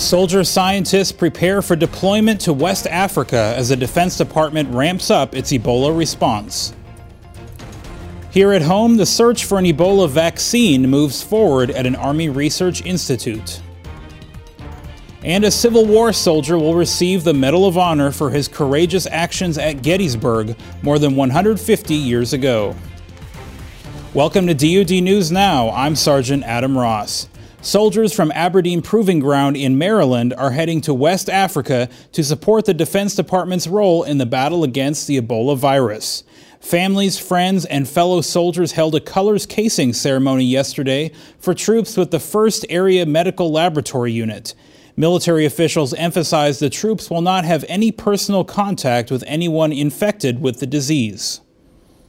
Soldier scientists prepare for deployment to West Africa as the Defense Department ramps up its Ebola response. Here at home, the search for an Ebola vaccine moves forward at an Army Research Institute. And a Civil War soldier will receive the Medal of Honor for his courageous actions at Gettysburg more than 150 years ago. Welcome to DoD News Now. I'm Sergeant Adam Ross. Soldiers from Aberdeen Proving Ground in Maryland are heading to West Africa to support the Defense Department's role in the battle against the Ebola virus. Families, friends, and fellow soldiers held a colors casing ceremony yesterday for troops with the 1st Area Medical Laboratory Unit. Military officials emphasized the troops will not have any personal contact with anyone infected with the disease.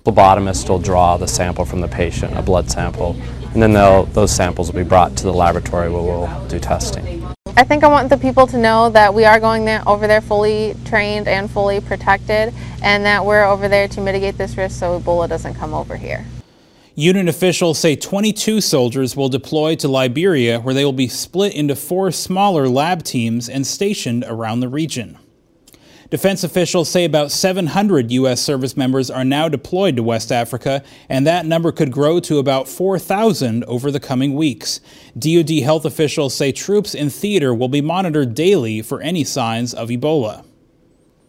Phlebotomists will draw the sample from the patient, a blood sample, and then those samples will be brought to the laboratory where we'll do testing. I think I want the people to know that we are going there, over there fully trained and fully protected, and that we're over there to mitigate this risk so Ebola doesn't come over here. Unit officials say 22 soldiers will deploy to Liberia, where they will be split into four smaller lab teams and stationed around the region. Defense officials say about 700 U.S. service members are now deployed to West Africa, and that number could grow to about 4,000 over the coming weeks. DoD health officials say troops in theater will be monitored daily for any signs of Ebola.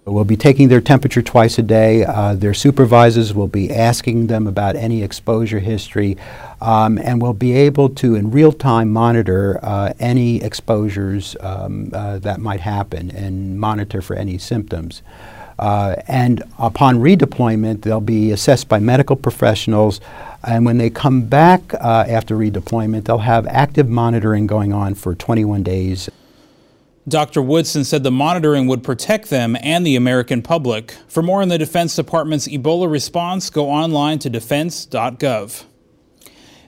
We'll be taking their temperature twice a day. Uh, their supervisors will be asking them about any exposure history, um, and we'll be able to, in real time, monitor uh, any exposures um, uh, that might happen and monitor for any symptoms. Uh, and upon redeployment, they'll be assessed by medical professionals. And when they come back uh, after redeployment, they'll have active monitoring going on for 21 days. Dr. Woodson said the monitoring would protect them and the American public. For more on the Defense Department's Ebola response, go online to defense.gov.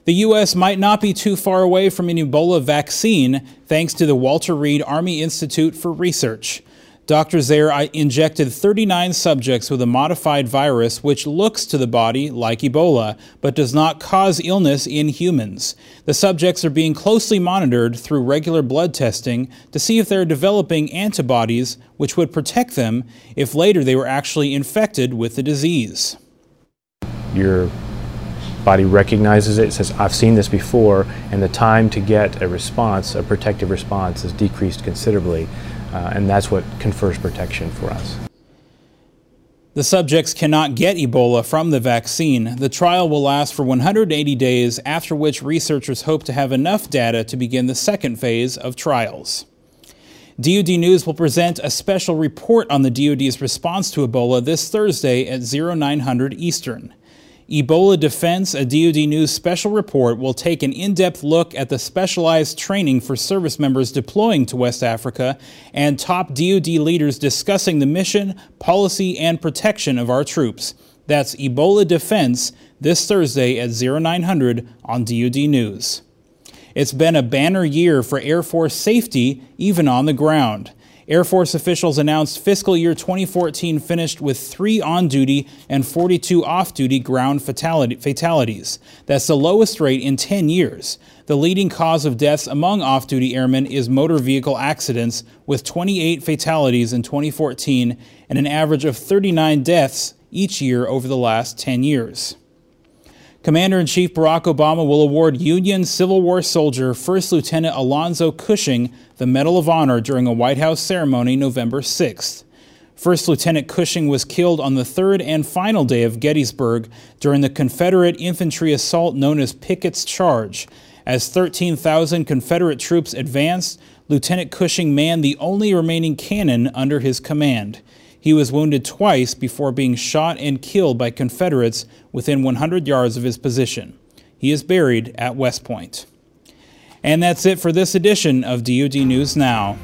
The U.S. might not be too far away from an Ebola vaccine thanks to the Walter Reed Army Institute for Research. Doctors there injected 39 subjects with a modified virus which looks to the body like Ebola, but does not cause illness in humans. The subjects are being closely monitored through regular blood testing to see if they're developing antibodies which would protect them if later they were actually infected with the disease. Your body recognizes it, says, I've seen this before, and the time to get a response, a protective response, is decreased considerably uh, and that's what confers protection for us. The subjects cannot get Ebola from the vaccine. The trial will last for 180 days, after which researchers hope to have enough data to begin the second phase of trials. DoD News will present a special report on the DoD's response to Ebola this Thursday at 0900 Eastern. Ebola Defense, a DoD News special report, will take an in depth look at the specialized training for service members deploying to West Africa and top DoD leaders discussing the mission, policy, and protection of our troops. That's Ebola Defense this Thursday at 0900 on DoD News. It's been a banner year for Air Force safety, even on the ground. Air Force officials announced fiscal year 2014 finished with three on duty and 42 off duty ground fatality, fatalities. That's the lowest rate in 10 years. The leading cause of deaths among off duty airmen is motor vehicle accidents, with 28 fatalities in 2014 and an average of 39 deaths each year over the last 10 years. Commander in Chief Barack Obama will award Union Civil War soldier First Lieutenant Alonzo Cushing the Medal of Honor during a White House ceremony November 6th. First Lieutenant Cushing was killed on the third and final day of Gettysburg during the Confederate infantry assault known as Pickett's Charge. As 13,000 Confederate troops advanced, Lieutenant Cushing manned the only remaining cannon under his command. He was wounded twice before being shot and killed by Confederates within 100 yards of his position. He is buried at West Point. And that's it for this edition of DoD News Now.